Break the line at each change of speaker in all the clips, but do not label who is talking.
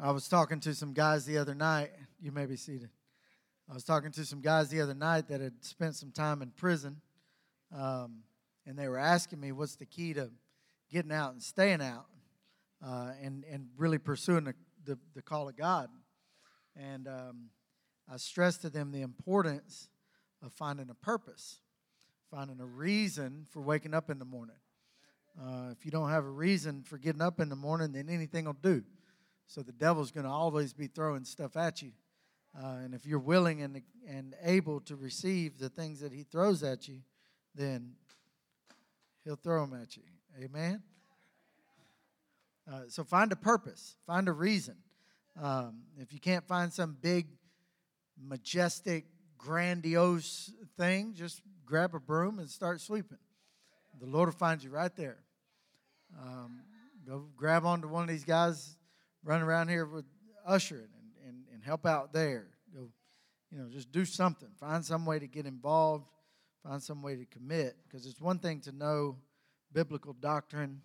I was talking to some guys the other night. You may be seated. I was talking to some guys the other night that had spent some time in prison, um, and they were asking me what's the key to getting out and staying out, uh, and and really pursuing the, the, the call of God. And um, I stressed to them the importance of finding a purpose, finding a reason for waking up in the morning. Uh, if you don't have a reason for getting up in the morning, then anything will do. So the devil's going to always be throwing stuff at you. Uh, and if you're willing and, and able to receive the things that he throws at you, then he'll throw them at you. Amen? Uh, so find a purpose, find a reason. Um, if you can't find some big, majestic, grandiose thing, just grab a broom and start sweeping. The Lord will find you right there. Um, go grab onto one of these guys run around here with ushering and, and, and help out there. Go, you know, just do something. Find some way to get involved. Find some way to commit. Because it's one thing to know biblical doctrine.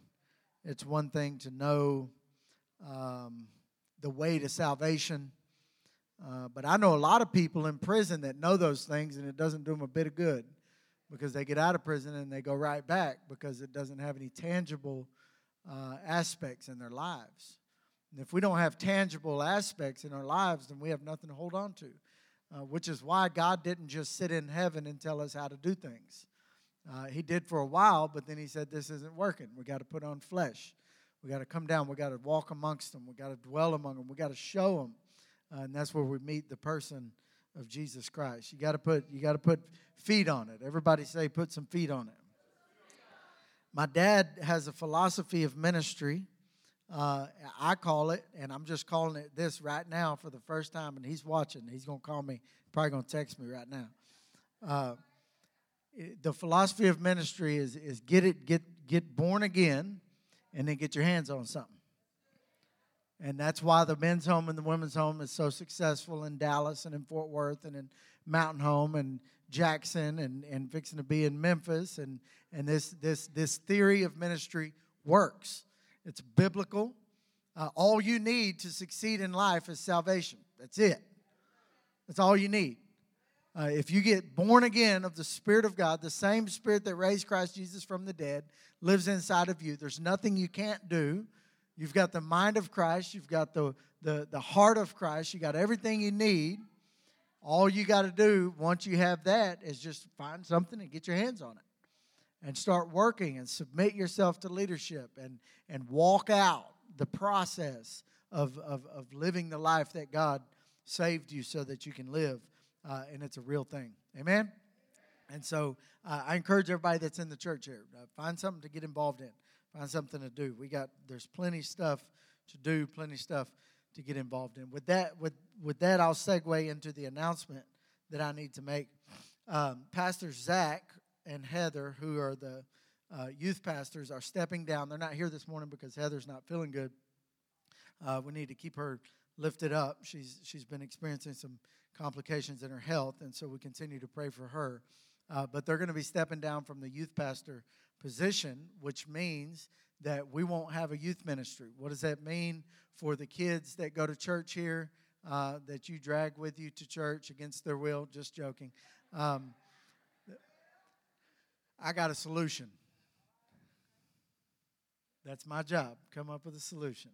It's one thing to know um, the way to salvation. Uh, but I know a lot of people in prison that know those things, and it doesn't do them a bit of good because they get out of prison and they go right back because it doesn't have any tangible uh, aspects in their lives. And if we don't have tangible aspects in our lives, then we have nothing to hold on to, uh, which is why God didn't just sit in heaven and tell us how to do things. Uh, he did for a while, but then he said, This isn't working. We got to put on flesh. We got to come down. We got to walk amongst them. We got to dwell among them. We got to show them. Uh, and that's where we meet the person of Jesus Christ. You got to put you got to put feet on it. Everybody say put some feet on it. My dad has a philosophy of ministry uh, I call it, and I'm just calling it this right now for the first time, and he's watching. He's going to call me, probably going to text me right now. Uh, the philosophy of ministry is, is get it, get, get born again, and then get your hands on something. And that's why the men's home and the women's home is so successful in Dallas and in Fort Worth and in Mountain Home and Jackson and, and fixing to be in Memphis. And, and this, this, this theory of ministry works. It's biblical. Uh, all you need to succeed in life is salvation. That's it. That's all you need. Uh, if you get born again of the Spirit of God, the same Spirit that raised Christ Jesus from the dead lives inside of you. There's nothing you can't do. You've got the mind of Christ, you've got the, the, the heart of Christ, you got everything you need. All you got to do once you have that is just find something and get your hands on it and start working and submit yourself to leadership and, and walk out the process of, of, of living the life that God saved you so that you can live. Uh, and it's a real thing. Amen? And so uh, I encourage everybody that's in the church here, uh, find something to get involved in. Find something to do. We got there's plenty stuff to do, plenty stuff to get involved in. With that, with with that, I'll segue into the announcement that I need to make. Um, Pastor Zach and Heather, who are the uh, youth pastors, are stepping down. They're not here this morning because Heather's not feeling good. Uh, we need to keep her lifted up. She's she's been experiencing some complications in her health, and so we continue to pray for her. Uh, but they're going to be stepping down from the youth pastor position, which means that we won't have a youth ministry. What does that mean for the kids that go to church here? Uh, that you drag with you to church against their will? Just joking. Um, I got a solution. That's my job. Come up with a solution.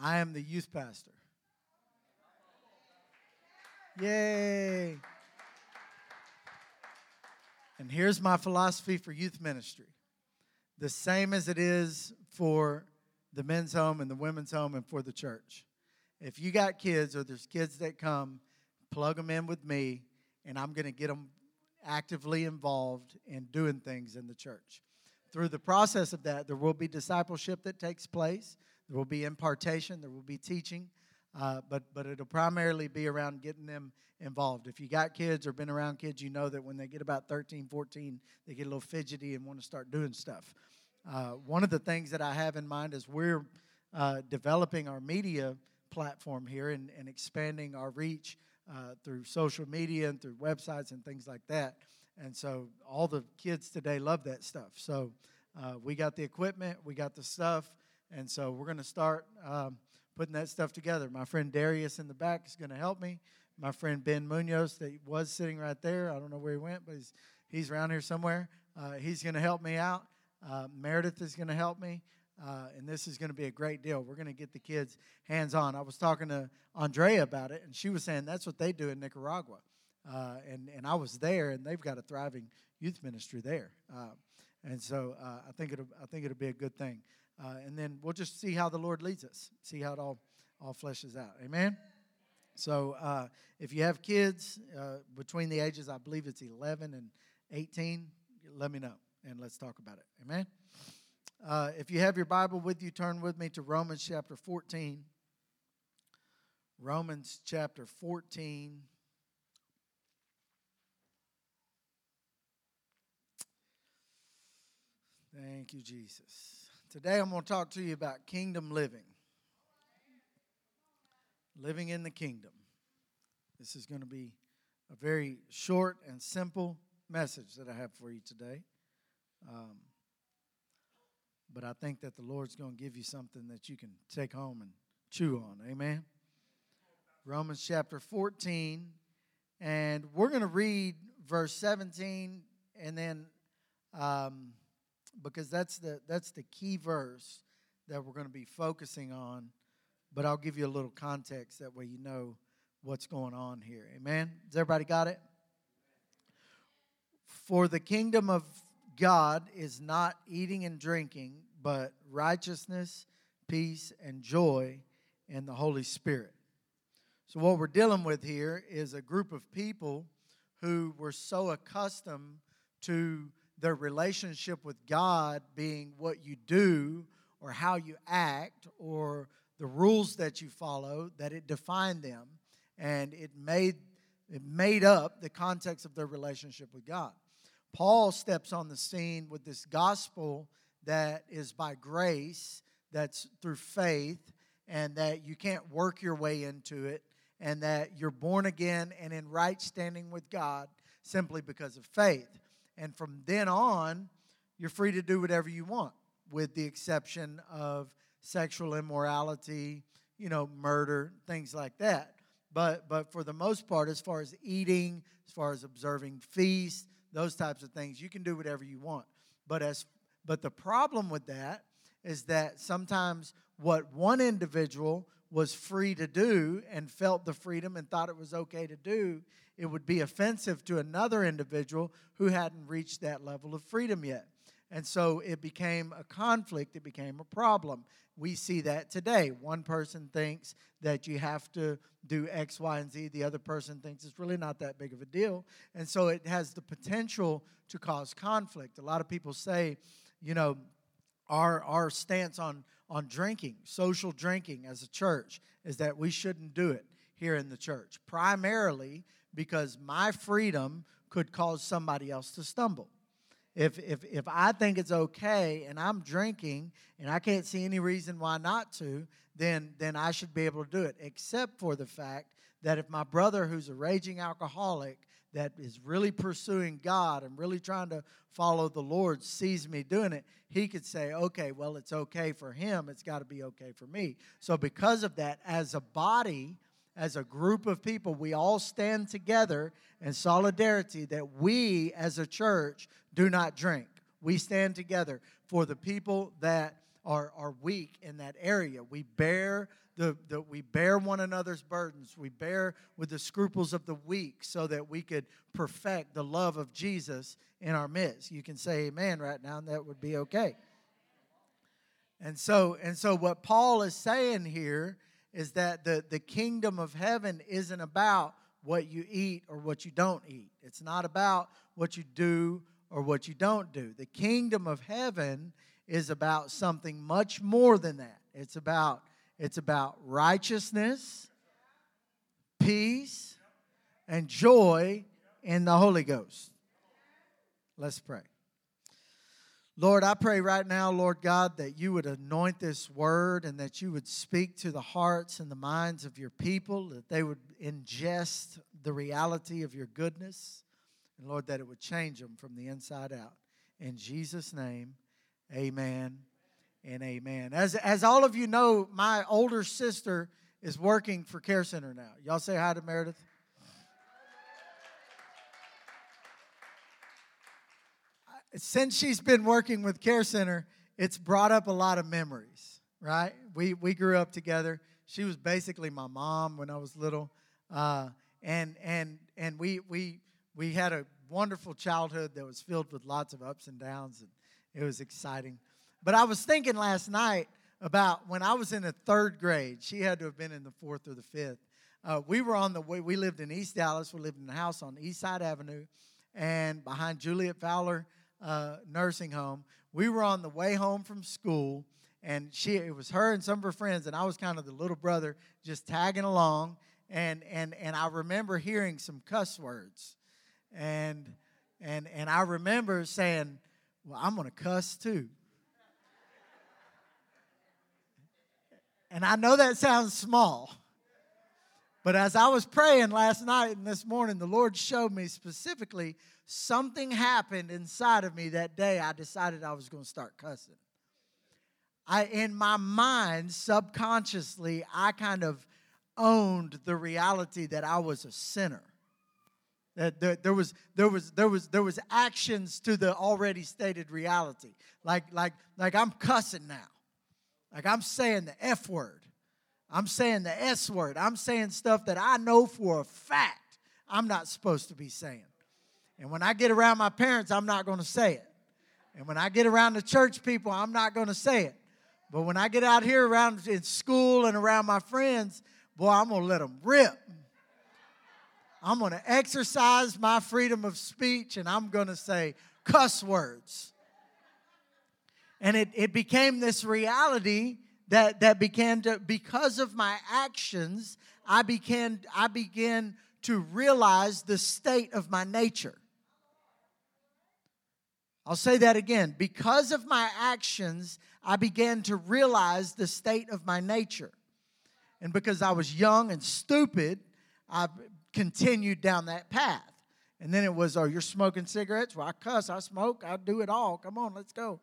I am the youth pastor. Yay. And here's my philosophy for youth ministry the same as it is for the men's home and the women's home and for the church. If you got kids or there's kids that come, plug them in with me, and I'm going to get them actively involved in doing things in the church. Through the process of that, there will be discipleship that takes place, there will be impartation, there will be teaching. Uh, but but it'll primarily be around getting them involved. If you got kids or been around kids, you know that when they get about 13, 14, they get a little fidgety and want to start doing stuff. Uh, one of the things that I have in mind is we're uh, developing our media platform here and, and expanding our reach uh, through social media and through websites and things like that. And so all the kids today love that stuff. So uh, we got the equipment, we got the stuff, And so we're going to start um, putting that stuff together. My friend Darius in the back is going to help me. My friend Ben Munoz, that was sitting right there, I don't know where he went, but he's, he's around here somewhere. Uh, he's going to help me out. Uh, Meredith is going to help me. Uh, and this is going to be a great deal. We're going to get the kids hands on. I was talking to Andrea about it, and she was saying that's what they do in Nicaragua. Uh, and, and I was there, and they've got a thriving youth ministry there. Uh, and so uh, I think it'll I think it'll be a good thing. Uh, and then we'll just see how the Lord leads us, see how it all all fleshes out. Amen. So uh, if you have kids between the ages, I believe it's 11 and 18, let me know, and let's talk about it. Amen. Uh, if you have your Bible with you, turn with me to Romans chapter 14. Romans chapter 14. Thank you, Jesus. Today I'm going to talk to you about kingdom living. Living in the kingdom. This is going to be a very short and simple message that I have for you today. Um, but I think that the Lord's going to give you something that you can take home and chew on. Amen. Romans chapter 14, and we're going to read verse 17, and then um, because that's the that's the key verse that we're going to be focusing on. But I'll give you a little context that way you know what's going on here. Amen. Has everybody got it? For the kingdom of God is not eating and drinking, but righteousness, peace, and joy in the Holy Spirit. So, what we're dealing with here is a group of people who were so accustomed to their relationship with God being what you do or how you act or the rules that you follow that it defined them and it made it made up the context of their relationship with God. Paul steps on the scene with this gospel that is by grace, that's through faith, and that you can't work your way into it, and that you're born again and in right standing with God simply because of faith. And from then on, you're free to do whatever you want, with the exception of sexual immorality, you know, murder, things like that. But, but for the most part, as far as eating, as far as observing feasts, those types of things. You can do whatever you want. But as but the problem with that is that sometimes what one individual was free to do and felt the freedom and thought it was okay to do, it would be offensive to another individual who hadn't reached that level of freedom yet. And so it became a conflict, it became a problem. We see that today. One person thinks that you have to do X, Y, and Z. The other person thinks it's really not that big of a deal. And so it has the potential to cause conflict. A lot of people say, you know, our, our stance on, on drinking, social drinking as a church, is that we shouldn't do it here in the church, primarily because my freedom could cause somebody else to stumble. If, if, if I think it's okay and I'm drinking and I can't see any reason why not to, then, then I should be able to do it, except for the fact that if my brother, who's a raging alcoholic, that is really pursuing God and really trying to follow the Lord sees me doing it, he could say, okay, well, it's okay for him. It's got to be okay for me. So, because of that, as a body, as a group of people, we all stand together in solidarity that we as a church do not drink. We stand together for the people that are, are weak in that area. We bear the, the, we bear one another's burdens. We bear with the scruples of the weak so that we could perfect the love of Jesus in our midst. You can say amen right now, and that would be okay. And so, and so what Paul is saying here is that the, the kingdom of heaven isn't about what you eat or what you don't eat. It's not about what you do or what you don't do. The kingdom of heaven is about something much more than that. It's about it's about righteousness, peace, and joy in the Holy Ghost. Let's pray. Lord, I pray right now, Lord God, that you would anoint this word and that you would speak to the hearts and the minds of your people, that they would ingest the reality of your goodness, and Lord, that it would change them from the inside out. In Jesus' name, amen and amen. As, as all of you know, my older sister is working for Care Center now. Y'all say hi to Meredith. Since she's been working with Care Center, it's brought up a lot of memories, right? We, we grew up together. She was basically my mom when I was little. Uh, and and and we we we had a wonderful childhood that was filled with lots of ups and downs, and it was exciting. But I was thinking last night about when I was in the third grade. She had to have been in the fourth or the fifth. Uh, we were on the way. We lived in East Dallas. We lived in a house on East Side Avenue, and behind Juliette Fowler uh, Nursing Home. We were on the way home from school, and she it was her and some of her friends, and I was kind of the little brother just tagging along and and and I remember hearing some cuss words, and and and I remember saying, "Well, I'm going to cuss too." And I know that sounds small, but as I was praying last night and this morning, the Lord showed me specifically something happened inside of me that day. I decided I was going to start cussing. I, in my mind, subconsciously, I kind of owned the reality that I was a sinner. That there, there, was there was there was there was actions to the already stated reality. Like like like I'm cussing now. Like I'm saying the F word. I'm saying the S word. I'm saying stuff that I know for a fact I'm not supposed to be saying. And when I get around my parents, I'm not going to say it. And when I get around the church people, I'm not going to say it. But when I get out here around in school and around my friends, boy, I'm going to let them rip. I'm going to exercise my freedom of speech and I'm going to say cuss words. And it, it became this reality that, that began to, because of my actions, I began, I began to realize the state of my nature. I'll say that again. Because of my actions, I began to realize the state of my nature. And because I was young and stupid, I continued down that path. And then it was, oh, you're smoking cigarettes? Well, I cuss, I smoke, I do it all. Come on, let's go.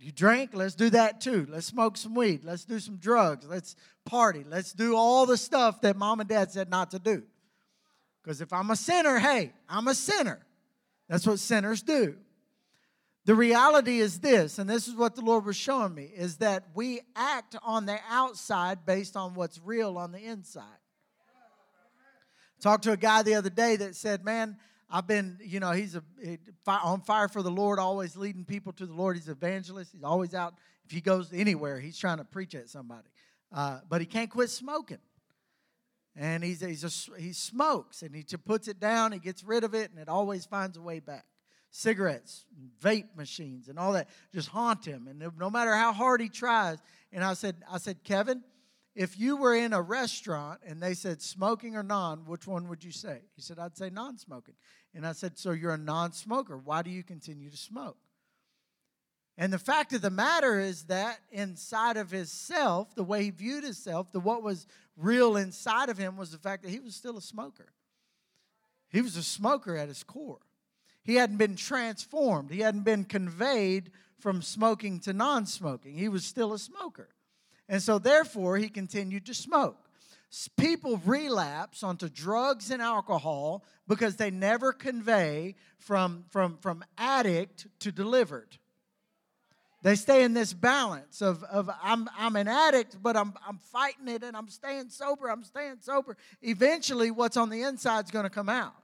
You drink? Let's do that too. Let's smoke some weed. Let's do some drugs. Let's party. Let's do all the stuff that mom and dad said not to do. Because if I'm a sinner, hey, I'm a sinner. That's what sinners do. The reality is this, and this is what the Lord was showing me, is that we act on the outside based on what's real on the inside. Talked to a guy the other day that said, Man, I've been, you know, he's a, on fire for the Lord, always leading people to the Lord. He's an evangelist. He's always out. If he goes anywhere, he's trying to preach at somebody. Uh, but he can't quit smoking. And he's, he's a, he smokes and he puts it down, he gets rid of it, and it always finds a way back cigarettes, vape machines, and all that just haunt him. And no matter how hard he tries, and I said, I said, Kevin, if you were in a restaurant and they said smoking or non, which one would you say? He said, I'd say non smoking. And I said, So you're a non smoker. Why do you continue to smoke? And the fact of the matter is that inside of his self, the way he viewed himself, the what was real inside of him was the fact that he was still a smoker. He was a smoker at his core. He hadn't been transformed, he hadn't been conveyed from smoking to non smoking. He was still a smoker. And so, therefore, he continued to smoke. People relapse onto drugs and alcohol because they never convey from, from, from addict to delivered. They stay in this balance of, of I'm, I'm an addict, but I'm, I'm fighting it and I'm staying sober, I'm staying sober. Eventually, what's on the inside is going to come out.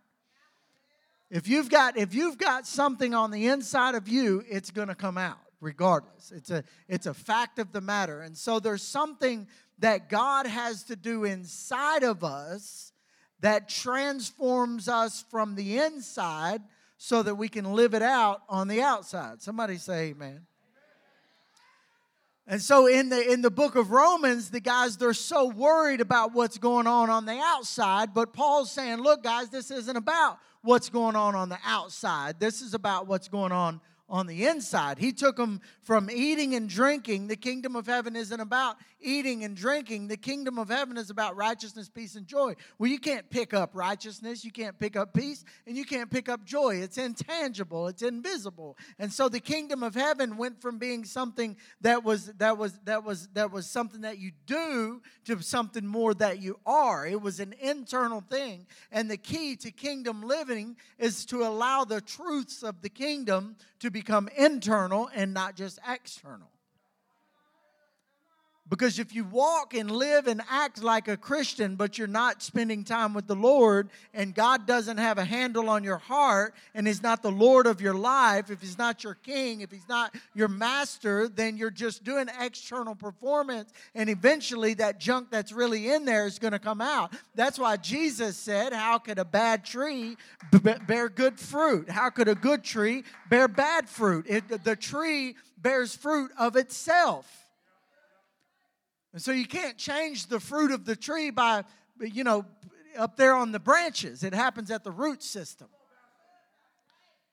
If you've got if you've got something on the inside of you, it's going to come out regardless. It's a it's a fact of the matter. And so there's something that God has to do inside of us that transforms us from the inside so that we can live it out on the outside. Somebody say amen. And so in the in the book of Romans, the guys they're so worried about what's going on on the outside, but Paul's saying, "Look, guys, this isn't about what's going on on the outside. This is about what's going on on the inside. He took them from eating and drinking. The kingdom of heaven isn't about eating and drinking. The kingdom of heaven is about righteousness, peace, and joy. Well, you can't pick up righteousness, you can't pick up peace, and you can't pick up joy. It's intangible, it's invisible. And so the kingdom of heaven went from being something that was that was that was that was something that you do to something more that you are. It was an internal thing. And the key to kingdom living is to allow the truths of the kingdom to become internal and not just external. Because if you walk and live and act like a Christian, but you're not spending time with the Lord, and God doesn't have a handle on your heart, and He's not the Lord of your life, if He's not your king, if He's not your master, then you're just doing external performance, and eventually that junk that's really in there is going to come out. That's why Jesus said, How could a bad tree bear good fruit? How could a good tree bear bad fruit? It, the tree bears fruit of itself. And so you can't change the fruit of the tree by, you know, up there on the branches. It happens at the root system.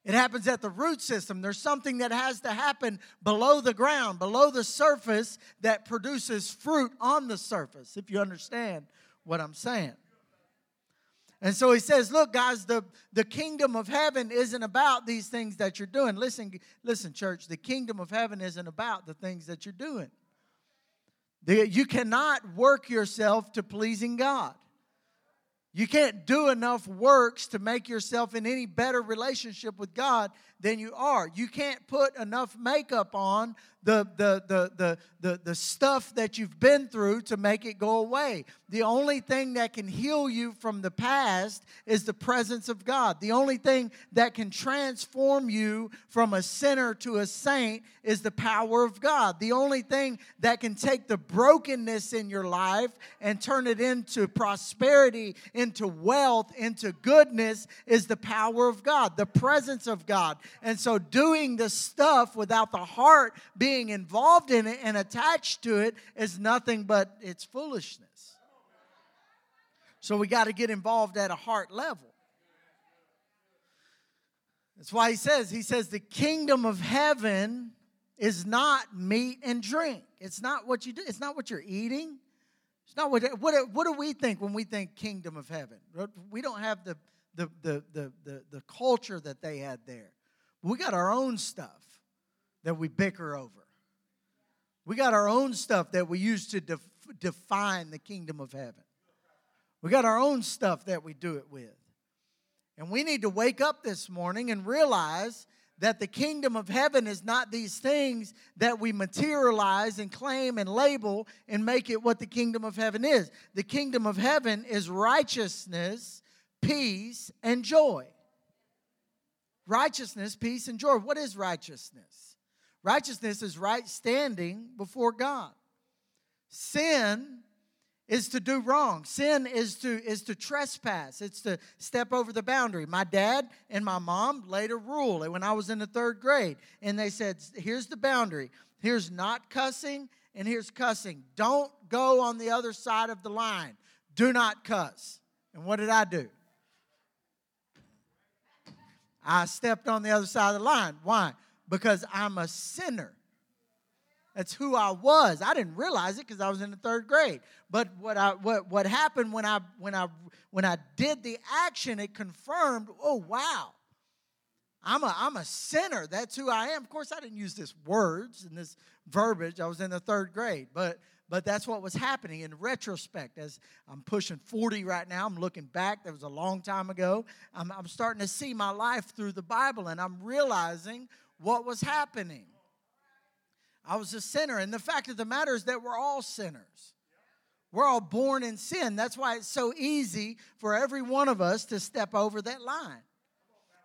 It happens at the root system. There's something that has to happen below the ground, below the surface, that produces fruit on the surface, if you understand what I'm saying. And so he says, Look, guys, the, the kingdom of heaven isn't about these things that you're doing. Listen, listen, church, the kingdom of heaven isn't about the things that you're doing. You cannot work yourself to pleasing God. You can't do enough works to make yourself in any better relationship with God than you are. You can't put enough makeup on the, the, the, the, the, the stuff that you've been through to make it go away. The only thing that can heal you from the past is the presence of God. The only thing that can transform you from a sinner to a saint is the power of God. The only thing that can take the brokenness in your life and turn it into prosperity, into wealth, into goodness is the power of God, the presence of God. And so doing the stuff without the heart being involved in it and attached to it is nothing but it's foolishness. So we got to get involved at a heart level. That's why he says, he says, the kingdom of heaven is not meat and drink. It's not what you do, it's not what you're eating. It's not what, what, what do we think when we think kingdom of heaven? We don't have the, the, the, the, the, the culture that they had there. We got our own stuff that we bicker over. We got our own stuff that we use to def- define the kingdom of heaven. We got our own stuff that we do it with. And we need to wake up this morning and realize that the kingdom of heaven is not these things that we materialize and claim and label and make it what the kingdom of heaven is. The kingdom of heaven is righteousness, peace, and joy. Righteousness, peace, and joy. What is righteousness? Righteousness is right standing before God. Sin is to do wrong. Sin is to is to trespass. It's to step over the boundary. My dad and my mom laid a rule when I was in the third grade, and they said, "Here's the boundary. Here's not cussing, and here's cussing. Don't go on the other side of the line. Do not cuss." And what did I do? I stepped on the other side of the line. Why? Because I'm a sinner. That's who I was. I didn't realize it because I was in the third grade. But what I what what happened when I when I when I did the action, it confirmed, oh wow. I'm a I'm a sinner. That's who I am. Of course, I didn't use this words and this verbiage. I was in the third grade, but but that's what was happening in retrospect. As I'm pushing 40 right now, I'm looking back. That was a long time ago. I'm, I'm starting to see my life through the Bible, and I'm realizing what was happening. I was a sinner. And the fact of the matter is that we're all sinners. We're all born in sin. That's why it's so easy for every one of us to step over that line.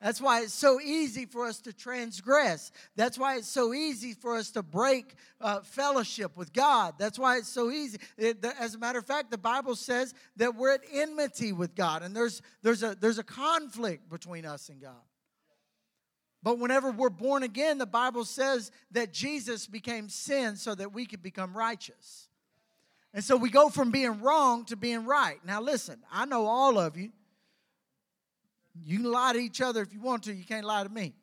That's why it's so easy for us to transgress. That's why it's so easy for us to break uh, fellowship with God. That's why it's so easy. It, as a matter of fact, the Bible says that we're at enmity with God, and there's, there's, a, there's a conflict between us and God. But whenever we're born again, the Bible says that Jesus became sin so that we could become righteous. And so we go from being wrong to being right. Now, listen, I know all of you you can lie to each other if you want to, you can't lie to me.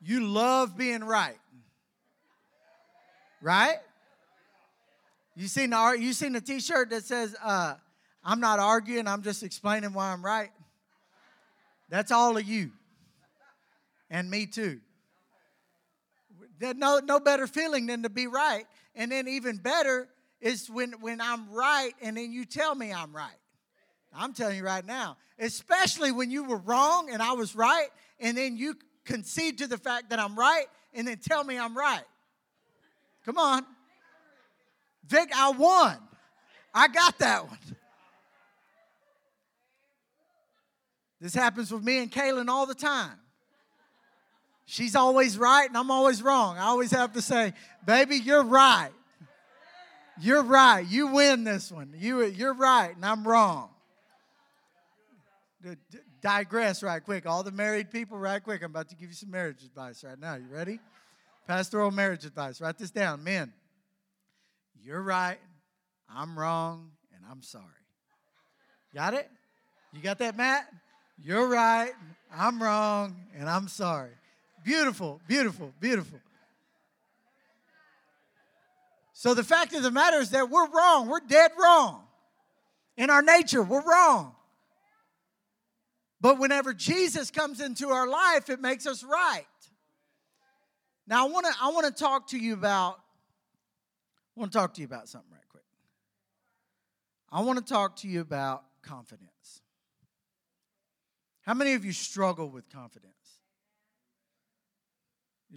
You love being right. Right? You seen the you seen the T-shirt that says, uh, "I'm not arguing. I'm just explaining why I'm right." That's all of you, and me too. No, no better feeling than to be right, and then even better is when when I'm right, and then you tell me I'm right. I'm telling you right now, especially when you were wrong and I was right, and then you concede to the fact that I'm right, and then tell me I'm right. Come on. Vic, I won. I got that one. This happens with me and Kaylin all the time. She's always right and I'm always wrong. I always have to say, baby, you're right. You're right. You win this one. You, you're right and I'm wrong. Digress right quick. All the married people, right quick. I'm about to give you some marriage advice right now. You ready? Pastoral marriage advice. Write this down. Men, you're right, I'm wrong, and I'm sorry. Got it? You got that, Matt? You're right, I'm wrong, and I'm sorry. Beautiful, beautiful, beautiful. So the fact of the matter is that we're wrong. We're dead wrong. In our nature, we're wrong. But whenever Jesus comes into our life, it makes us right. Now I want to I want to talk to you about I want to talk to you about something right quick. I want to talk to you about confidence. How many of you struggle with confidence?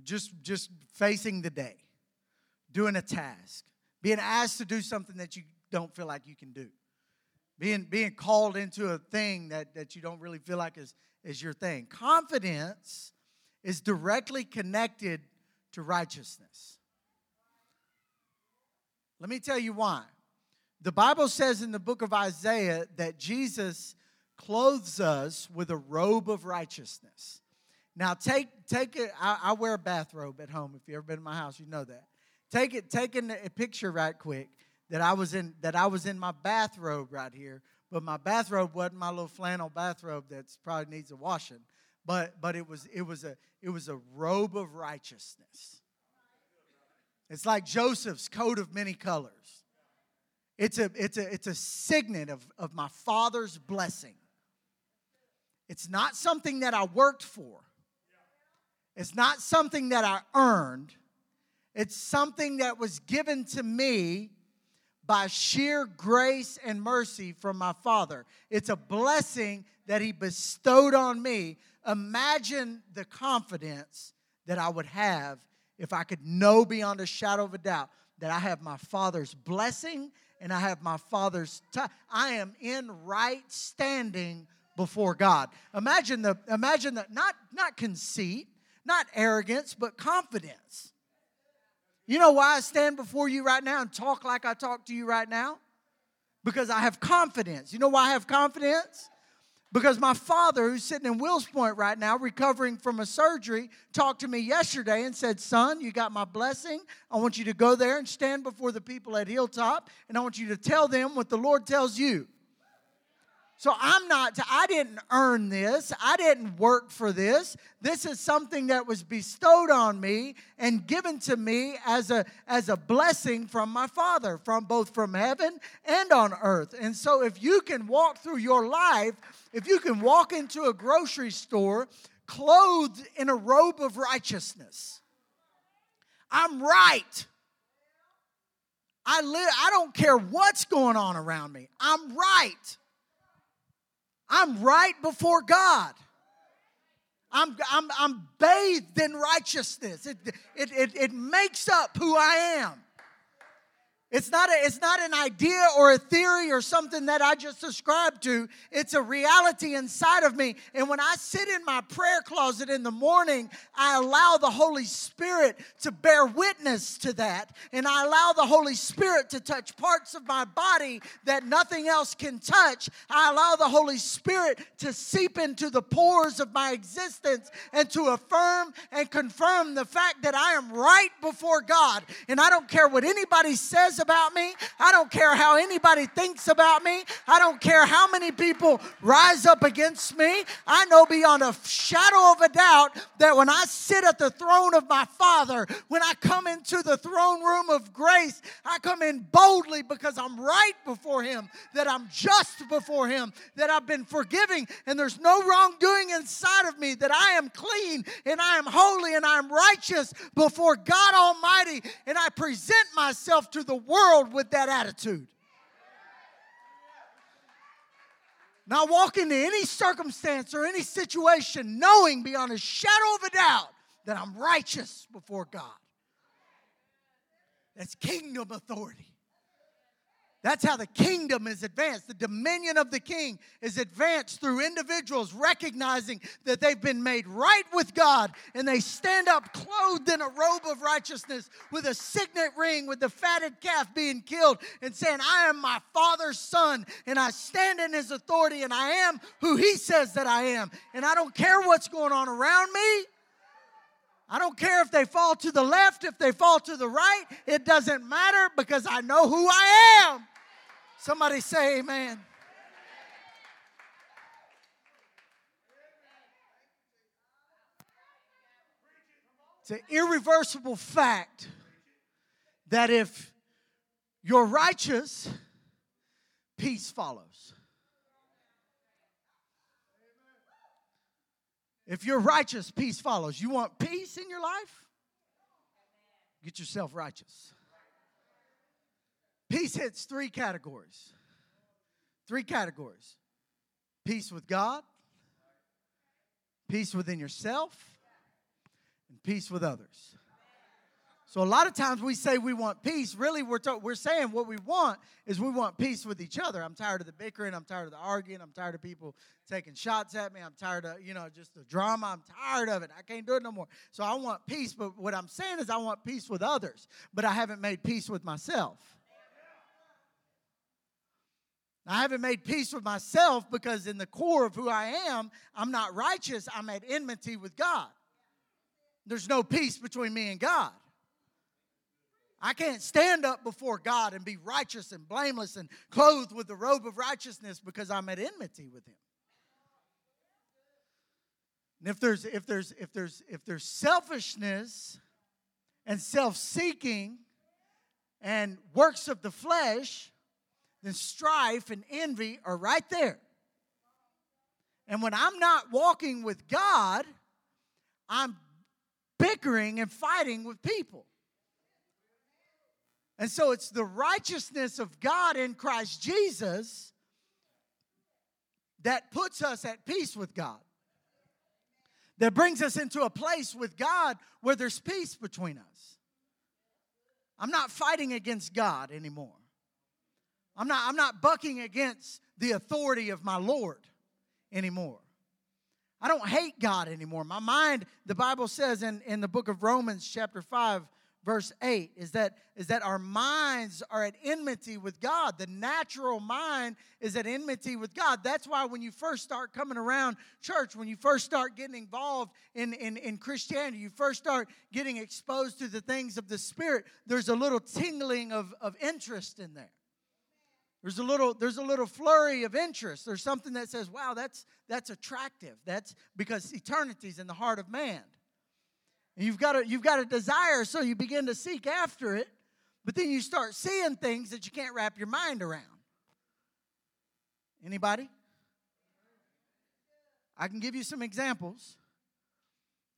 Just, just facing the day, doing a task, being asked to do something that you don't feel like you can do, being, being called into a thing that, that you don't really feel like is, is your thing. Confidence is directly connected to righteousness. Let me tell you why. The Bible says in the book of Isaiah that Jesus clothes us with a robe of righteousness. Now take take it. I, I, wear a bathrobe at home. If you've ever been in my house, you know that. Take it. Take a picture right quick that I was in that I was in my bathrobe right here. But my bathrobe wasn't my little flannel bathrobe that's probably needs a washing. But but it was it was a it was a robe of righteousness. It's like Joseph's coat of many colors. It's a, it's a, it's a signet of, of my father's blessing. It's not something that I worked for. It's not something that I earned. It's something that was given to me by sheer grace and mercy from my Father. It's a blessing that He bestowed on me. Imagine the confidence that I would have if I could know beyond a shadow of a doubt that I have my Father's blessing and I have my Father's time. I am in right standing before God. Imagine the imagine that not not conceit, not arrogance, but confidence. You know why I stand before you right now and talk like I talk to you right now? Because I have confidence. You know why I have confidence? Because my father, who's sitting in Wills Point right now, recovering from a surgery, talked to me yesterday and said, Son, you got my blessing. I want you to go there and stand before the people at Hilltop, and I want you to tell them what the Lord tells you. So I'm not, I didn't earn this. I didn't work for this. This is something that was bestowed on me and given to me as a, as a blessing from my Father, from both from heaven and on earth. And so if you can walk through your life, if you can walk into a grocery store clothed in a robe of righteousness, I'm right. I live, I don't care what's going on around me. I'm right. I'm right before God. I'm, I'm, I'm bathed in righteousness. It, it, it, it makes up who I am. It's not, a, it's not an idea or a theory or something that I just subscribe to. It's a reality inside of me. And when I sit in my prayer closet in the morning, I allow the Holy Spirit to bear witness to that. And I allow the Holy Spirit to touch parts of my body that nothing else can touch. I allow the Holy Spirit to seep into the pores of my existence and to affirm and confirm the fact that I am right before God. And I don't care what anybody says about me. I don't care how anybody thinks about me. I don't care how many people rise up against me. I know beyond a shadow of a doubt that when I sit at the throne of my Father, when I come into the throne room of grace, I come in boldly because I'm right before Him, that I'm just before Him, that I've been forgiving, and there's no wrongdoing inside of me, that I am clean and I am holy and I am righteous before God Almighty, and I present myself to the world with that attitude. Now, walk into any circumstance or any situation knowing beyond a shadow of a doubt that I'm righteous before God. That's kingdom authority. That's how the kingdom is advanced. The dominion of the king is advanced through individuals recognizing that they've been made right with God and they stand up clothed in a robe of righteousness with a signet ring with the fatted calf being killed and saying, I am my father's son and I stand in his authority and I am who he says that I am. And I don't care what's going on around me. I don't care if they fall to the left, if they fall to the right, it doesn't matter because I know who I am. Somebody say amen. It's an irreversible fact that if you're righteous, peace follows. If you're righteous, peace follows. You want peace in your life? Get yourself righteous. Peace hits three categories. Three categories peace with God, peace within yourself, and peace with others. So a lot of times we say we want peace. Really, we're, to, we're saying what we want is we want peace with each other. I'm tired of the bickering. I'm tired of the arguing. I'm tired of people taking shots at me. I'm tired of, you know, just the drama. I'm tired of it. I can't do it no more. So I want peace. But what I'm saying is I want peace with others. But I haven't made peace with myself. I haven't made peace with myself because, in the core of who I am, I'm not righteous. I'm at enmity with God. There's no peace between me and God. I can't stand up before God and be righteous and blameless and clothed with the robe of righteousness because I'm at enmity with Him. And if there's if there's if there's if there's selfishness and self-seeking and works of the flesh, then strife and envy are right there. And when I'm not walking with God, I'm bickering and fighting with people. And so it's the righteousness of God in Christ Jesus that puts us at peace with God, that brings us into a place with God where there's peace between us. I'm not fighting against God anymore. I'm not, I'm not bucking against the authority of my Lord anymore. I don't hate God anymore. My mind, the Bible says in, in the book of Romans, chapter 5, verse 8, is that, is that our minds are at enmity with God. The natural mind is at enmity with God. That's why when you first start coming around church, when you first start getting involved in, in, in Christianity, you first start getting exposed to the things of the Spirit, there's a little tingling of, of interest in there. There's a little there's a little flurry of interest. There's something that says, "Wow, that's that's attractive." That's because eternity's in the heart of man. And you've got a you've got a desire, so you begin to seek after it, but then you start seeing things that you can't wrap your mind around. Anybody? I can give you some examples.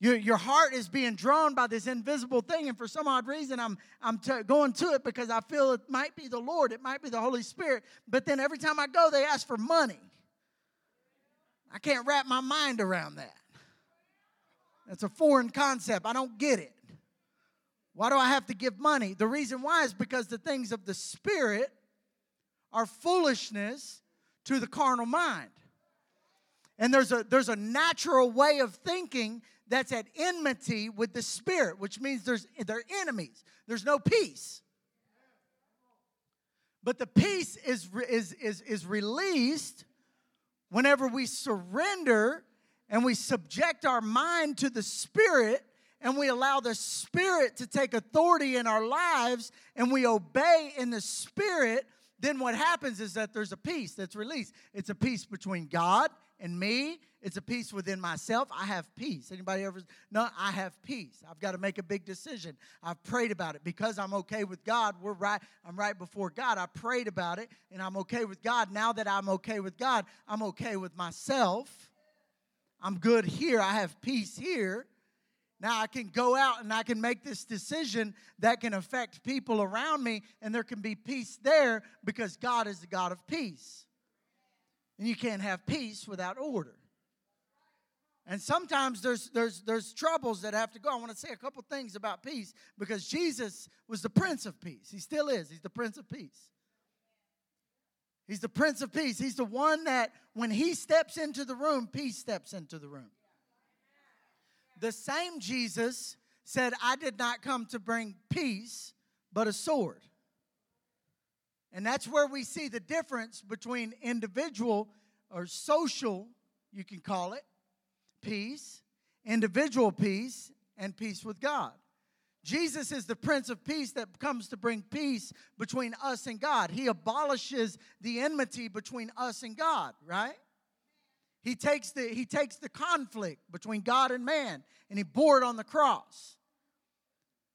Your, your heart is being drawn by this invisible thing, and for some odd reason, I'm, I'm t- going to it because I feel it might be the Lord, it might be the Holy Spirit. But then every time I go, they ask for money. I can't wrap my mind around that. That's a foreign concept. I don't get it. Why do I have to give money? The reason why is because the things of the Spirit are foolishness to the carnal mind. And there's a, there's a natural way of thinking that's at enmity with the spirit, which means there's they're enemies. There's no peace. But the peace is, is, is, is released whenever we surrender and we subject our mind to the spirit and we allow the Spirit to take authority in our lives and we obey in the Spirit, then what happens is that there's a peace that's released. It's a peace between God and me. It's a peace within myself. I have peace. Anybody ever? No, I have peace. I've got to make a big decision. I've prayed about it because I'm okay with God. We're right. I'm right before God. I prayed about it and I'm okay with God. Now that I'm okay with God, I'm okay with myself. I'm good here. I have peace here. Now I can go out and I can make this decision that can affect people around me, and there can be peace there because God is the God of peace. And you can't have peace without order. And sometimes there's, there's, there's troubles that have to go. I want to say a couple things about peace because Jesus was the Prince of Peace. He still is. He's the Prince of Peace. He's the Prince of Peace. He's the one that when he steps into the room, peace steps into the room. The same Jesus said, I did not come to bring peace, but a sword. And that's where we see the difference between individual or social, you can call it, peace, individual peace, and peace with God. Jesus is the Prince of Peace that comes to bring peace between us and God. He abolishes the enmity between us and God, right? He takes the, he takes the conflict between God and man and he bore it on the cross.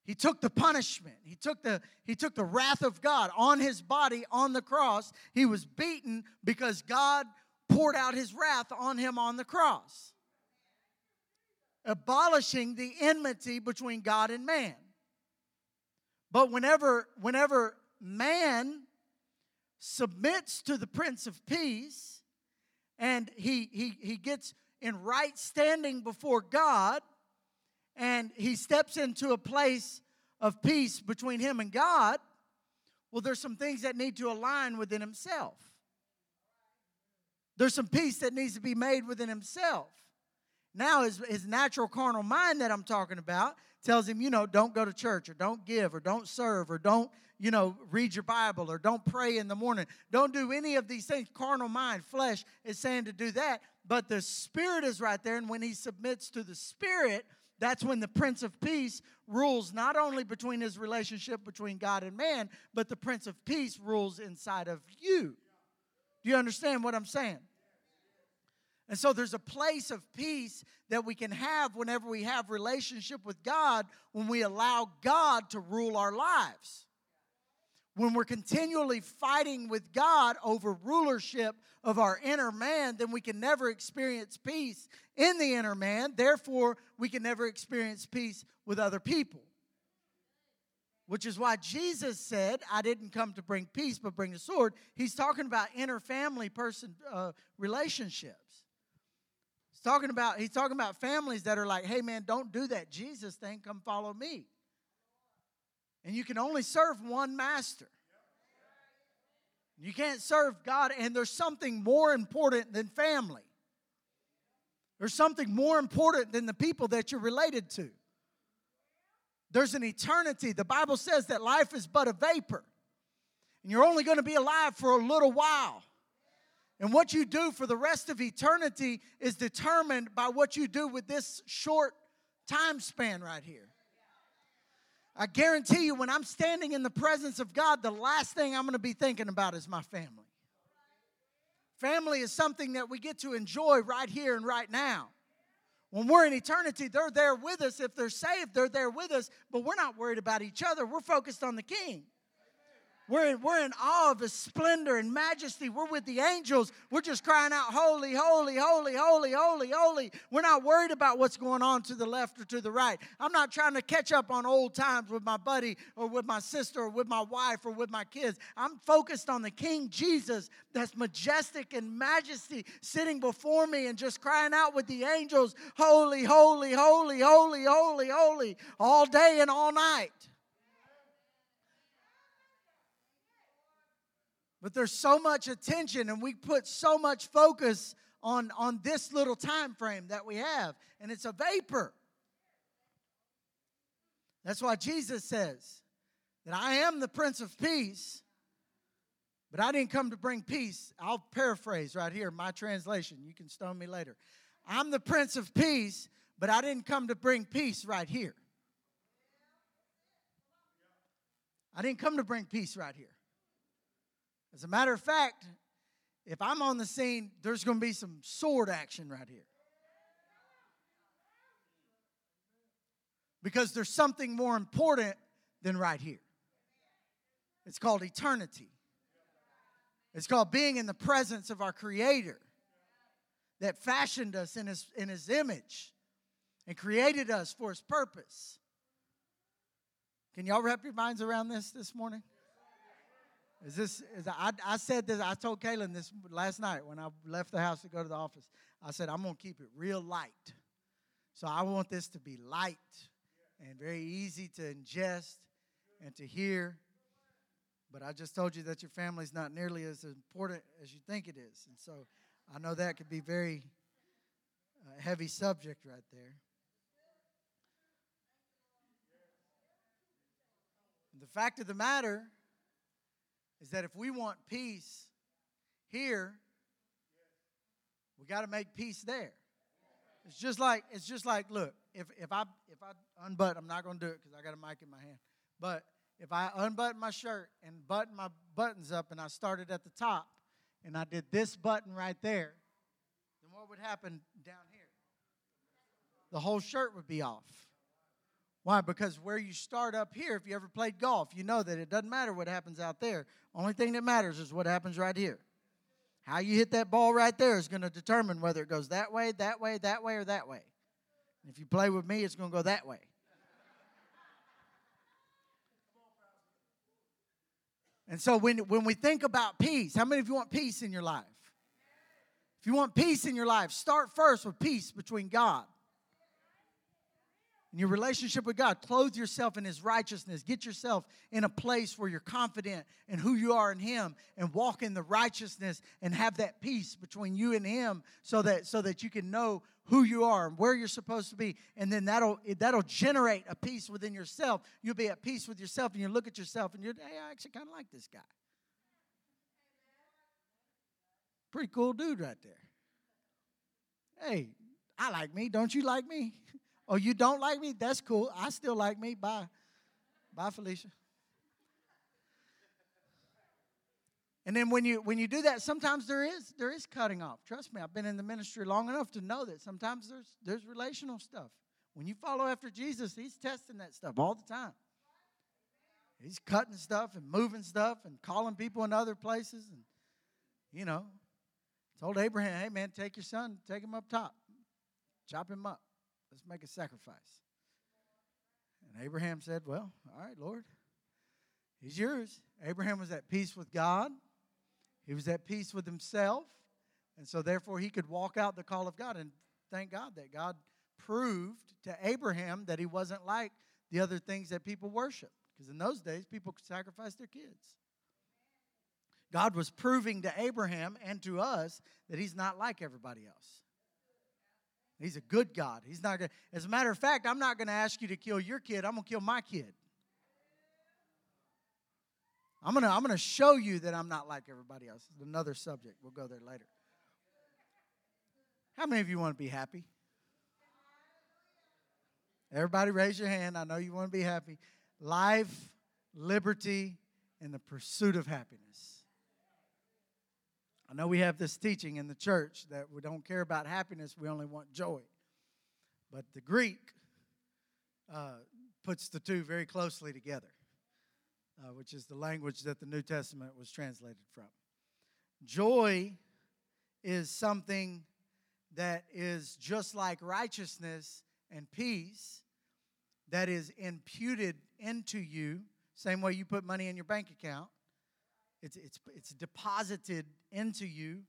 He took the punishment. He took the, he took the wrath of God on his body on the cross. He was beaten because God poured out his wrath on him on the cross abolishing the enmity between God and man. But whenever, whenever man submits to the Prince of Peace and he, he, he gets in right standing before God and he steps into a place of peace between him and God, well, there's some things that need to align within himself. There's some peace that needs to be made within himself. Now, his, his natural carnal mind that I'm talking about tells him, you know, don't go to church or don't give or don't serve or don't, you know, read your Bible or don't pray in the morning. Don't do any of these things. Carnal mind, flesh is saying to do that. But the Spirit is right there. And when he submits to the Spirit, that's when the Prince of Peace rules not only between his relationship between God and man, but the Prince of Peace rules inside of you. Do you understand what I'm saying? And so there's a place of peace that we can have whenever we have relationship with God when we allow God to rule our lives. When we're continually fighting with God over rulership of our inner man, then we can never experience peace in the inner man. Therefore, we can never experience peace with other people. Which is why Jesus said, I didn't come to bring peace, but bring a sword. He's talking about inner family person uh, relationships talking about he's talking about families that are like, "Hey man, don't do that Jesus thing. Come follow me." And you can only serve one master. You can't serve God and there's something more important than family. There's something more important than the people that you're related to. There's an eternity. The Bible says that life is but a vapor. And you're only going to be alive for a little while. And what you do for the rest of eternity is determined by what you do with this short time span right here. I guarantee you, when I'm standing in the presence of God, the last thing I'm going to be thinking about is my family. Family is something that we get to enjoy right here and right now. When we're in eternity, they're there with us. If they're saved, they're there with us, but we're not worried about each other. We're focused on the King. We're in, we're in awe of His splendor and majesty. We're with the angels. We're just crying out, Holy, holy, holy, holy, holy, holy. We're not worried about what's going on to the left or to the right. I'm not trying to catch up on old times with my buddy or with my sister or with my wife or with my kids. I'm focused on the King Jesus that's majestic and majesty sitting before me and just crying out with the angels, Holy, holy, holy, holy, holy, holy, all day and all night. But there's so much attention and we put so much focus on, on this little time frame that we have, and it's a vapor. That's why Jesus says that I am the Prince of Peace, but I didn't come to bring peace. I'll paraphrase right here my translation. You can stone me later. I'm the Prince of Peace, But I didn't come to bring peace right here. I didn't come to bring peace right here. As a matter of fact, if I'm on the scene, there's going to be some sword action right here. Because there's something more important than right here. It's called eternity. It's called being in the presence of our Creator that fashioned us in His, in his image and created us for His purpose. Can y'all wrap your minds around this this morning? Is this, is I, I said this, I told Kaylin this last night when I left the house to go to the office. I said, I'm to keep it real light. So I want this to be light and very easy to ingest and to hear but I just told you that your family's not nearly as important as you think it is. And so I know that could be very uh, heavy subject right there. The fact of the matter is that if we want peace here, we got to make peace there. It's just like it's just like look, if if I if I unbutton, I'm not going to do it because I got a mic in my hand. But if I unbutton my shirt and button my buttons up and I started at the top and I did this button right there, then what would happen down here? The whole shirt would be off. Why? Because where you start up here, if you ever played golf, you know that it doesn't matter what happens out there. Only thing that matters is what happens right here. How you hit that ball right there is going to determine whether it goes that way, that way, that way, or that way. If you play with me, it's going to go that way. And so when, when we think about peace, how many of you want peace in your life? If you want peace in your life, start first with peace between God in your relationship with God. Clothe yourself in His righteousness. Get yourself in a place where you're confident in who you are in Him and walk in the righteousness and have that peace between you and Him so that, so that you can know who you are and where you're supposed to be. And then that'll, that'll generate a peace within yourself. You'll be at peace with yourself and you look at yourself and you're, hey, I actually kind of like this guy. Pretty cool dude right there. Hey, I like me. Don't you like me? Oh, you don't like me? That's cool. I still like me. Bye. Bye, Felicia. And then when you when you do that, sometimes there is there is cutting off. Trust me, I've been in the ministry long enough to know that sometimes there's there's relational stuff. When you follow after Jesus, he's testing that stuff all the time. He's cutting stuff and moving stuff and calling people in other places and you know, told Abraham, "Hey man, take your son, take him up top. Chop him up." Let's make a sacrifice. And Abraham said, Well, all right, Lord, he's yours. Abraham was at peace with God, he was at peace with himself. And so, therefore, he could walk out the call of God. And thank God that God proved to Abraham that he wasn't like the other things that people worship. Because in those days, people could sacrifice their kids. God was proving to Abraham and to us that he's not like everybody else. He's a good God. He's not going to, As a matter of fact, I'm not going to ask you to kill your kid. I'm going to kill my kid. I'm going to I'm going to show you that I'm not like everybody else. It's another subject. We'll go there later. How many of you want to be happy? Everybody raise your hand. I know you want to be happy. Life, liberty, and the pursuit of happiness. I know we have this teaching in the church that we don't care about happiness, we only want joy. But the Greek uh, puts the two very closely together, uh, which is the language that the New Testament was translated from. Joy is something that is just like righteousness and peace that is imputed into you, same way you put money in your bank account. It's, it's, it's deposited into you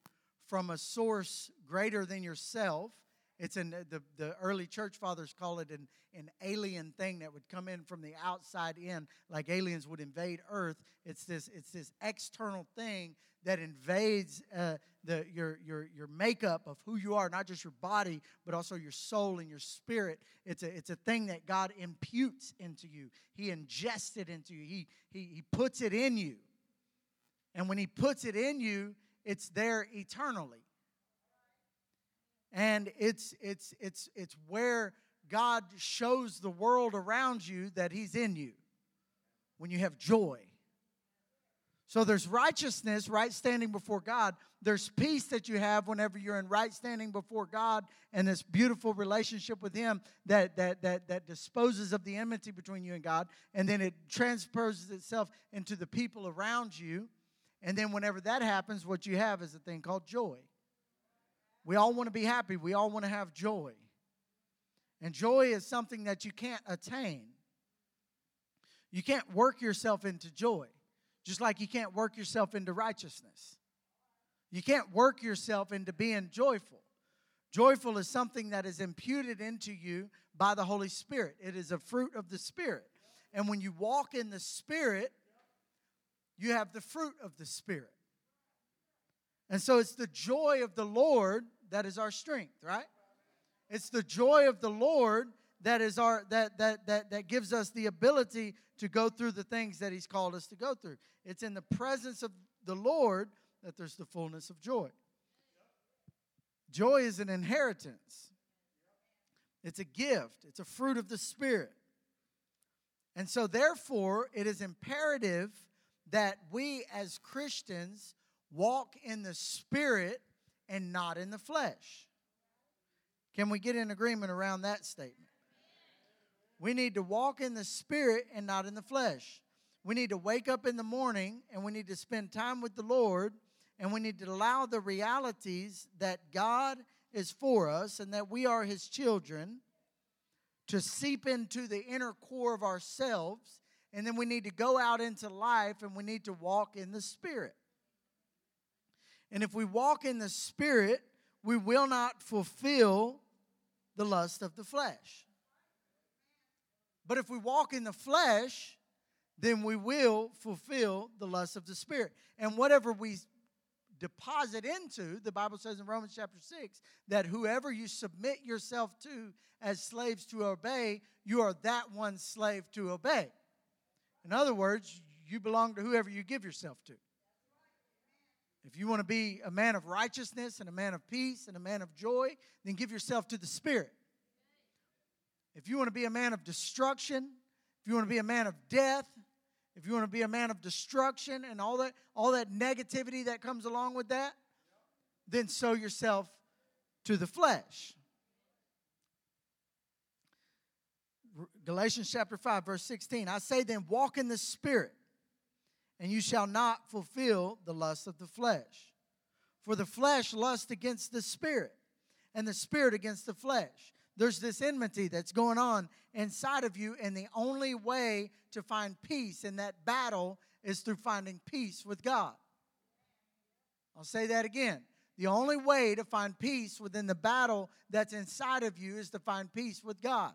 from a source greater than yourself. It's in the, the early church fathers call it an, an alien thing that would come in from the outside in, like aliens would invade Earth. It's this, it's this external thing that invades uh, the, your, your, your makeup of who you are, not just your body, but also your soul and your spirit. It's a, it's a thing that God imputes into you, He ingests it into you, He, he, he puts it in you. And when He puts it in you, it's there eternally. And it's, it's, it's, it's where God shows the world around you that He's in you. When you have joy. So there's righteousness, right standing before God. There's peace that you have whenever you're in right standing before God and this beautiful relationship with Him that, that, that, that disposes of the enmity between you and God. And then it transposes itself into the people around you. And then whenever that happens, what you have is a thing called joy. We all want to be happy, we all want to have joy. And joy is something that you can't attain. You can't work yourself into joy. Just like you can't work yourself into righteousness. You can't work yourself into being joyful. Joyful is something that is imputed into you by the Holy Spirit, it is a fruit of the Spirit. And when you walk in the Spirit, you have the fruit of the Spirit. And so it's the joy of the Lord that is our strength, right? It's the joy of the Lord that is our that that that that gives us the ability to go through the things that he's called us to go through. It's in the presence of the lord that there's the fullness of joy. Joy is an inheritance. It's a gift. It's a fruit of the spirit. And so therefore it is imperative that we as christians walk in the spirit and not in the flesh can we get in agreement around that statement we need to walk in the spirit and not in the flesh. We need to wake up in the morning and we need to spend time with the Lord and we need to allow the realities that God is for us and that we are His children to seep into the inner core of ourselves. And then we need to go out into life and we need to walk in the Spirit. And if we walk in the Spirit, we will not fulfill the lust of the flesh. But if we walk in the flesh, then we will fulfill the lust of the Spirit. And whatever we deposit into, the Bible says in Romans chapter 6, that whoever you submit yourself to as slaves to obey, you are that one slave to obey. In other words, you belong to whoever you give yourself to. If you want to be a man of righteousness and a man of peace and a man of joy, then give yourself to the Spirit. If you want to be a man of destruction, if you want to be a man of death, if you want to be a man of destruction and all that all that negativity that comes along with that, then sow yourself to the flesh. Galatians chapter 5 verse 16. I say then walk in the spirit and you shall not fulfill the lust of the flesh. For the flesh lusts against the spirit and the spirit against the flesh there's this enmity that's going on inside of you, and the only way to find peace in that battle is through finding peace with God. I'll say that again. The only way to find peace within the battle that's inside of you is to find peace with God.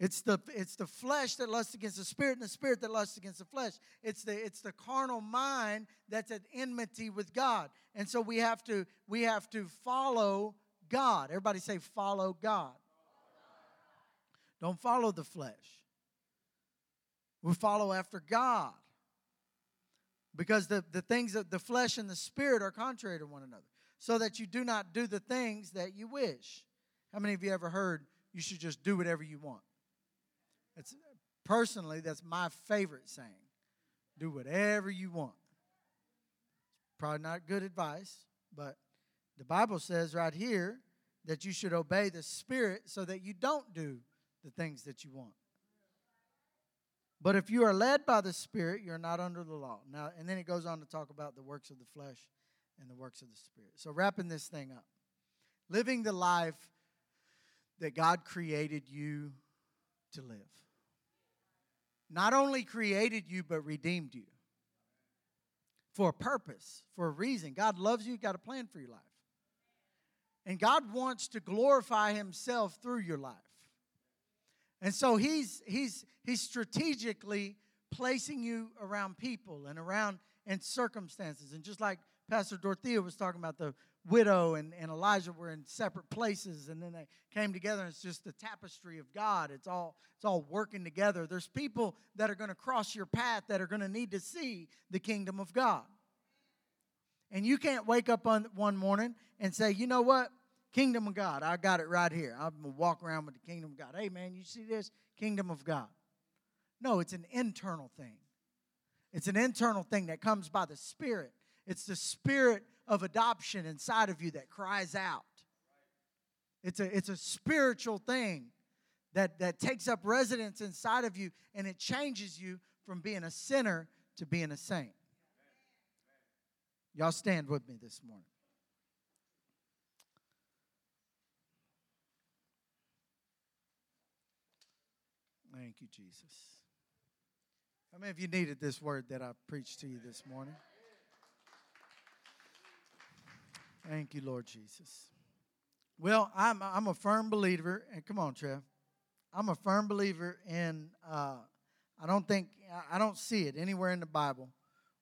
It's the, it's the flesh that lusts against the spirit, and the spirit that lusts against the flesh. It's the, it's the carnal mind that's at enmity with God. And so we have to, we have to follow God. Everybody say, follow God. Don't follow the flesh. We follow after God. Because the, the things of the flesh and the spirit are contrary to one another. So that you do not do the things that you wish. How many of you ever heard you should just do whatever you want? Personally that's my favorite saying. Do whatever you want. Probably not good advice, but the Bible says right here that you should obey the Spirit so that you don't do the things that you want. But if you are led by the Spirit, you're not under the law. Now, and then it goes on to talk about the works of the flesh and the works of the Spirit. So, wrapping this thing up, living the life that God created you to live not only created you, but redeemed you for a purpose, for a reason. God loves you, got a plan for your life. And God wants to glorify Himself through your life. And so He's, he's, he's strategically placing you around people and around and circumstances. And just like Pastor Dorothea was talking about the widow and, and Elijah were in separate places and then they came together it's just the tapestry of God. It's all it's all working together. There's people that are going to cross your path that are going to need to see the kingdom of God. And you can't wake up on one morning and say, "You know what? kingdom of God. I got it right here. I'm to walk around with the kingdom of God. Hey, man, you see this? Kingdom of God. No, it's an internal thing. It's an internal thing that comes by the Spirit. It's the spirit of adoption inside of you that cries out. It's a, it's a spiritual thing that, that takes up residence inside of you and it changes you from being a sinner to being a saint. Y'all stand with me this morning. Thank you, Jesus. How many of you needed this word that I preached to you this morning? Thank you, Lord Jesus. Well, I'm, I'm a firm believer, and come on, Trev. I'm a firm believer in, uh, I don't think, I don't see it anywhere in the Bible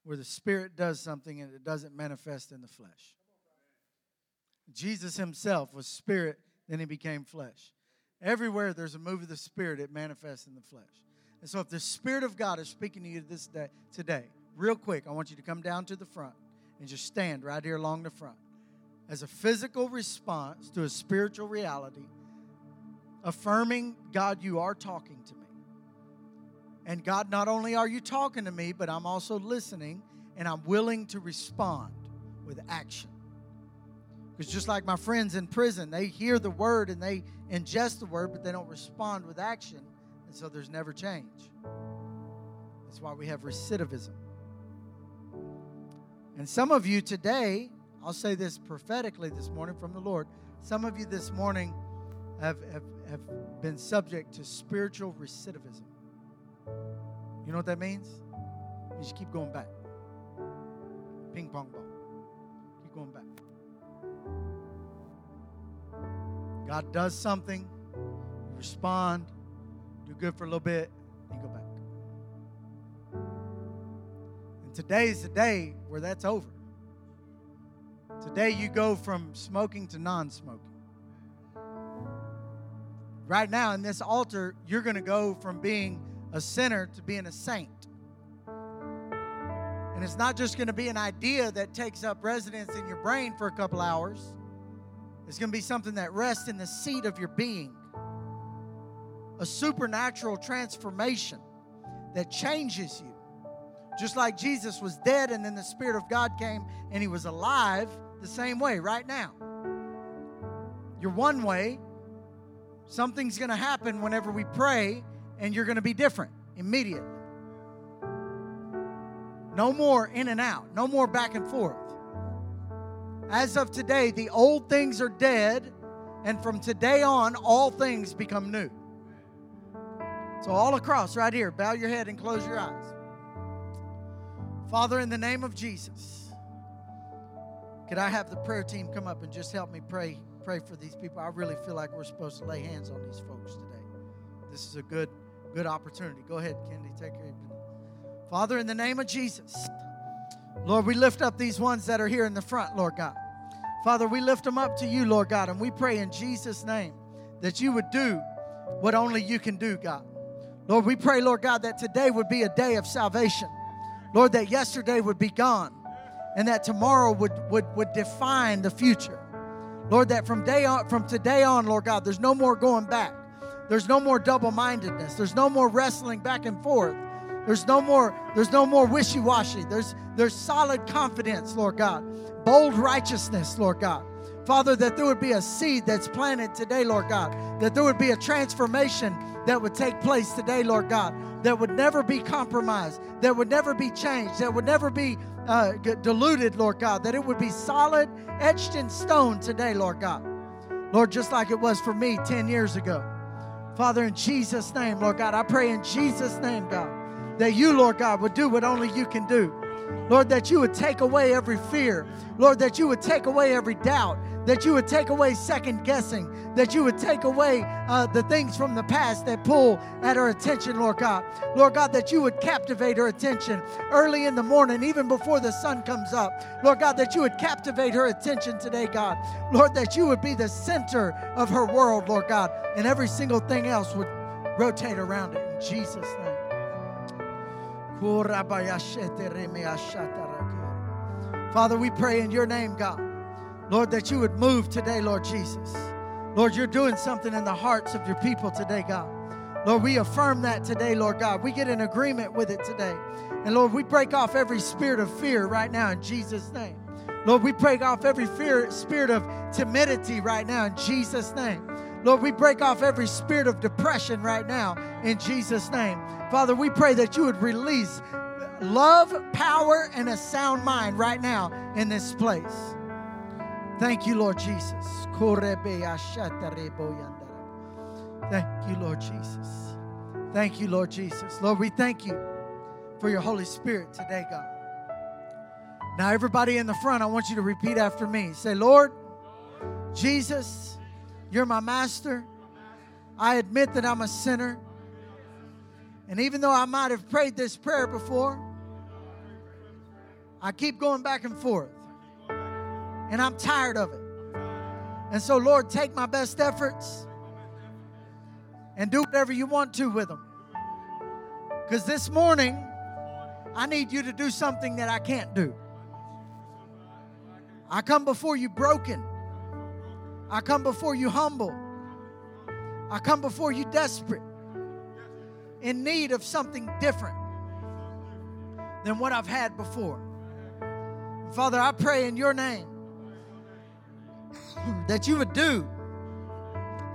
where the Spirit does something and it doesn't manifest in the flesh. Jesus himself was Spirit, then he became flesh. Everywhere there's a move of the Spirit, it manifests in the flesh. And so if the Spirit of God is speaking to you this day, today, real quick, I want you to come down to the front and just stand right here along the front. As a physical response to a spiritual reality, affirming, God, you are talking to me. And God, not only are you talking to me, but I'm also listening and I'm willing to respond with action. Because just like my friends in prison, they hear the word and they ingest the word, but they don't respond with action. And so there's never change. That's why we have recidivism. And some of you today, I'll say this prophetically this morning from the Lord, some of you this morning have, have, have been subject to spiritual recidivism. You know what that means? You just keep going back. Ping pong ball. Keep going back. God does something, you respond, do good for a little bit, and go back. And today's the day where that's over. Today you go from smoking to non smoking. Right now in this altar, you're going to go from being a sinner to being a saint. And it's not just going to be an idea that takes up residence in your brain for a couple hours, it's going to be something that rests in the seat of your being. A supernatural transformation that changes you. Just like Jesus was dead and then the Spirit of God came and he was alive, the same way right now. You're one way, Something's going to happen whenever we pray, and you're going to be different immediately. No more in and out, no more back and forth. As of today, the old things are dead, and from today on, all things become new. So, all across right here, bow your head and close your eyes. Father, in the name of Jesus, could I have the prayer team come up and just help me pray? pray for these people. I really feel like we're supposed to lay hands on these folks today. This is a good, good opportunity. Go ahead, Kendi, take care. Father, in the name of Jesus, Lord, we lift up these ones that are here in the front, Lord God. Father, we lift them up to you, Lord God, and we pray in Jesus' name that you would do what only you can do, God. Lord, we pray, Lord God, that today would be a day of salvation. Lord, that yesterday would be gone and that tomorrow would, would, would define the future. Lord, that from day on, from today on, Lord God, there's no more going back. There's no more double-mindedness. There's no more wrestling back and forth. There's no more, there's no more wishy-washy. There's there's solid confidence, Lord God. Bold righteousness, Lord God. Father, that there would be a seed that's planted today, Lord God. That there would be a transformation that would take place today, Lord God. That would never be compromised. That would never be changed. That would never be uh, diluted, Lord God, that it would be solid, etched in stone today, Lord God. Lord, just like it was for me 10 years ago. Father, in Jesus' name, Lord God, I pray in Jesus' name, God, that you, Lord God, would do what only you can do. Lord, that you would take away every fear. Lord, that you would take away every doubt that you would take away second guessing, that you would take away uh, the things from the past that pull at our attention, Lord God. Lord God, that you would captivate her attention early in the morning, even before the sun comes up. Lord God, that you would captivate her attention today, God. Lord, that you would be the center of her world, Lord God, and every single thing else would rotate around it in Jesus' name. Father, we pray in your name, God Lord, that you would move today, Lord Jesus. Lord, you're doing something in the hearts of your people today, God. Lord, we affirm that today, Lord God. We get in agreement with it today. And Lord, we break off every spirit of fear right now in Jesus' name. Lord, we break off every fear, spirit of timidity right now in Jesus' name. Lord, we break off every spirit of depression right now in Jesus' name. Father, we pray that you would release love, power, and a sound mind right now in this place. Thank you, Lord Jesus. Thank you, Lord Jesus. Thank you, Lord Jesus. Lord, we thank you for your Holy Spirit today, God. Now, everybody in the front, I want you to repeat after me. Say, Lord, Jesus, you're my master. I admit that I'm a sinner. And even though I might have prayed this prayer before, I keep going back and forth. And I'm tired of it. And so, Lord, take my best efforts and do whatever you want to with them. Because this morning, I need you to do something that I can't do. I come before you broken. I come before you humble. I come before you desperate, in need of something different than what I've had before. Father, I pray in your name that you would do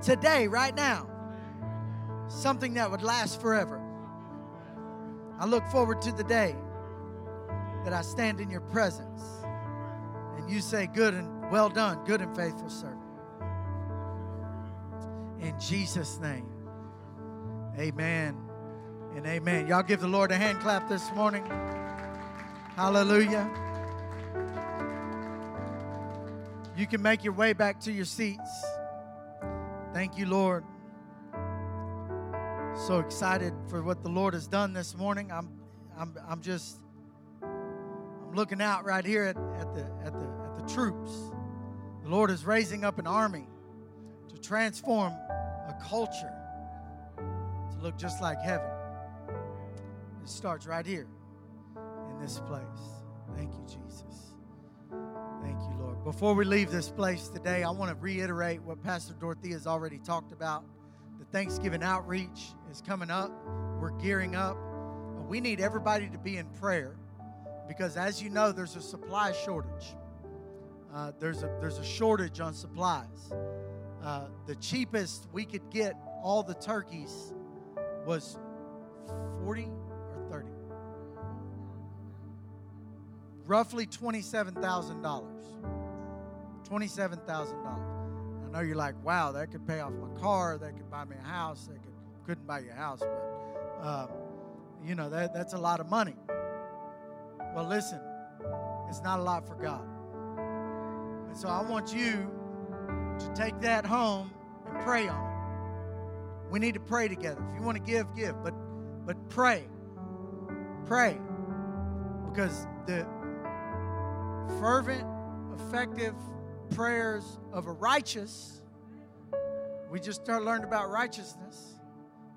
today, right now, something that would last forever. I look forward to the day that I stand in your presence and you say, Good and well done, good and faithful servant. In Jesus' name, amen and amen. Y'all give the Lord a hand clap this morning. Hallelujah. You can make your way back to your seats. Thank you, Lord. So excited for what the Lord has done this morning. I'm, I'm, I'm just, I'm looking out right here at, at, the, at, the, at the troops. The Lord is raising up an army to transform a culture to look just like heaven. It starts right here in this place. Thank you, Jesus. Before we leave this place today, I want to reiterate what Pastor Dorothea has already talked about. The Thanksgiving outreach is coming up. We're gearing up. We need everybody to be in prayer because, as you know, there's a supply shortage. Uh, there's a there's a shortage on supplies. Uh, the cheapest we could get all the turkeys was forty or thirty roughly $27,000. $27,000. I know you're like, wow, that could pay off my car, that could buy me a house, that could, couldn't buy you a house, but, um, you know, that, that's a lot of money. Well, listen, it's not a lot for God. And so I want you to take that home and pray on it. We need to pray together. If you want to give, give, but but pray. Pray. Because the fervent, effective prayers of a righteous, we just learned about righteousness,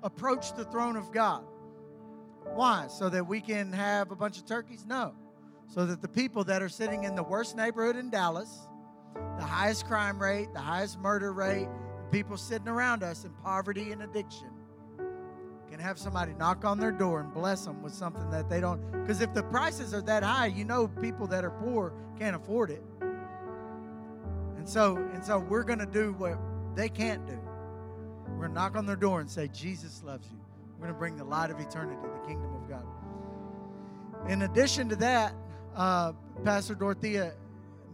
approach the throne of God. Why? So that we can have a bunch of turkeys? No. So that the people that are sitting in the worst neighborhood in Dallas, the highest crime rate, the highest murder rate, people sitting around us in poverty and addiction, can have somebody knock on their door and bless them with something that they don't. Because if the prices are that high, you know people that are poor can't afford it. And so, and so we're going to do what they can't do. We're going to knock on their door and say, Jesus loves you. We're going to bring the light of eternity, the kingdom of God. In addition to that, uh, Pastor Dorothea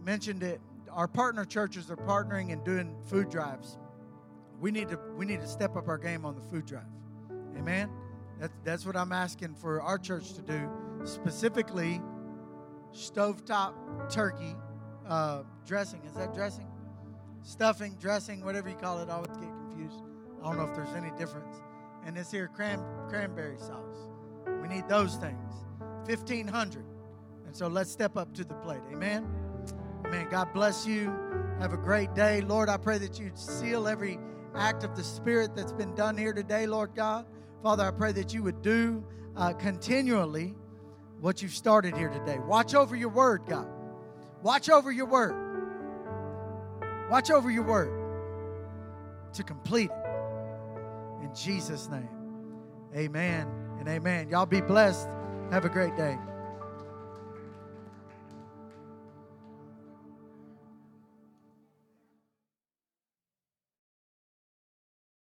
mentioned it. Our partner churches are partnering and doing food drives. We need to we need to step up our game on the food drive. Amen. That's, that's what I'm asking for our church to do. Specifically, stovetop turkey uh, dressing. Is that dressing? Stuffing, dressing, whatever you call it. I always get confused. I don't know if there's any difference. And this here cran- cranberry sauce. We need those things. 1500 And so let's step up to the plate. Amen. Amen. God bless you. Have a great day. Lord, I pray that you seal every act of the Spirit that's been done here today, Lord God. Father, I pray that you would do uh, continually what you've started here today. Watch over your word, God. Watch over your word. Watch over your word to complete it. In Jesus' name, amen and amen. Y'all be blessed. Have a great day.